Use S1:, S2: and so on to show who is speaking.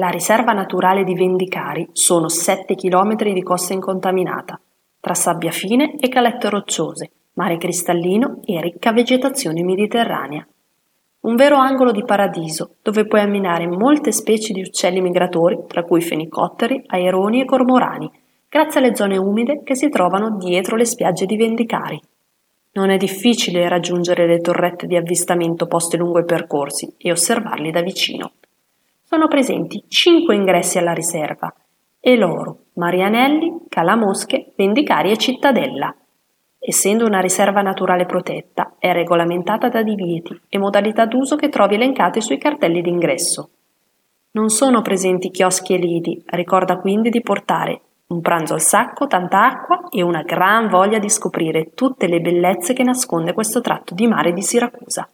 S1: La riserva naturale di Vendicari sono 7 km di costa incontaminata, tra sabbia fine e calette rocciose, mare cristallino e ricca vegetazione mediterranea. Un vero angolo di paradiso dove puoi ammirare molte specie di uccelli migratori, tra cui fenicotteri, aironi e cormorani, grazie alle zone umide che si trovano dietro le spiagge di Vendicari. Non è difficile raggiungere le torrette di avvistamento poste lungo i percorsi e osservarli da vicino. Sono presenti cinque ingressi alla riserva e loro Marianelli, Calamosche, Vendicari e Cittadella. Essendo una riserva naturale protetta, è regolamentata da divieti e modalità d'uso che trovi elencate sui cartelli d'ingresso. Non sono presenti chioschi e lidi, ricorda quindi di portare un pranzo al sacco, tanta acqua e una gran voglia di scoprire tutte le bellezze che nasconde questo tratto di mare di Siracusa.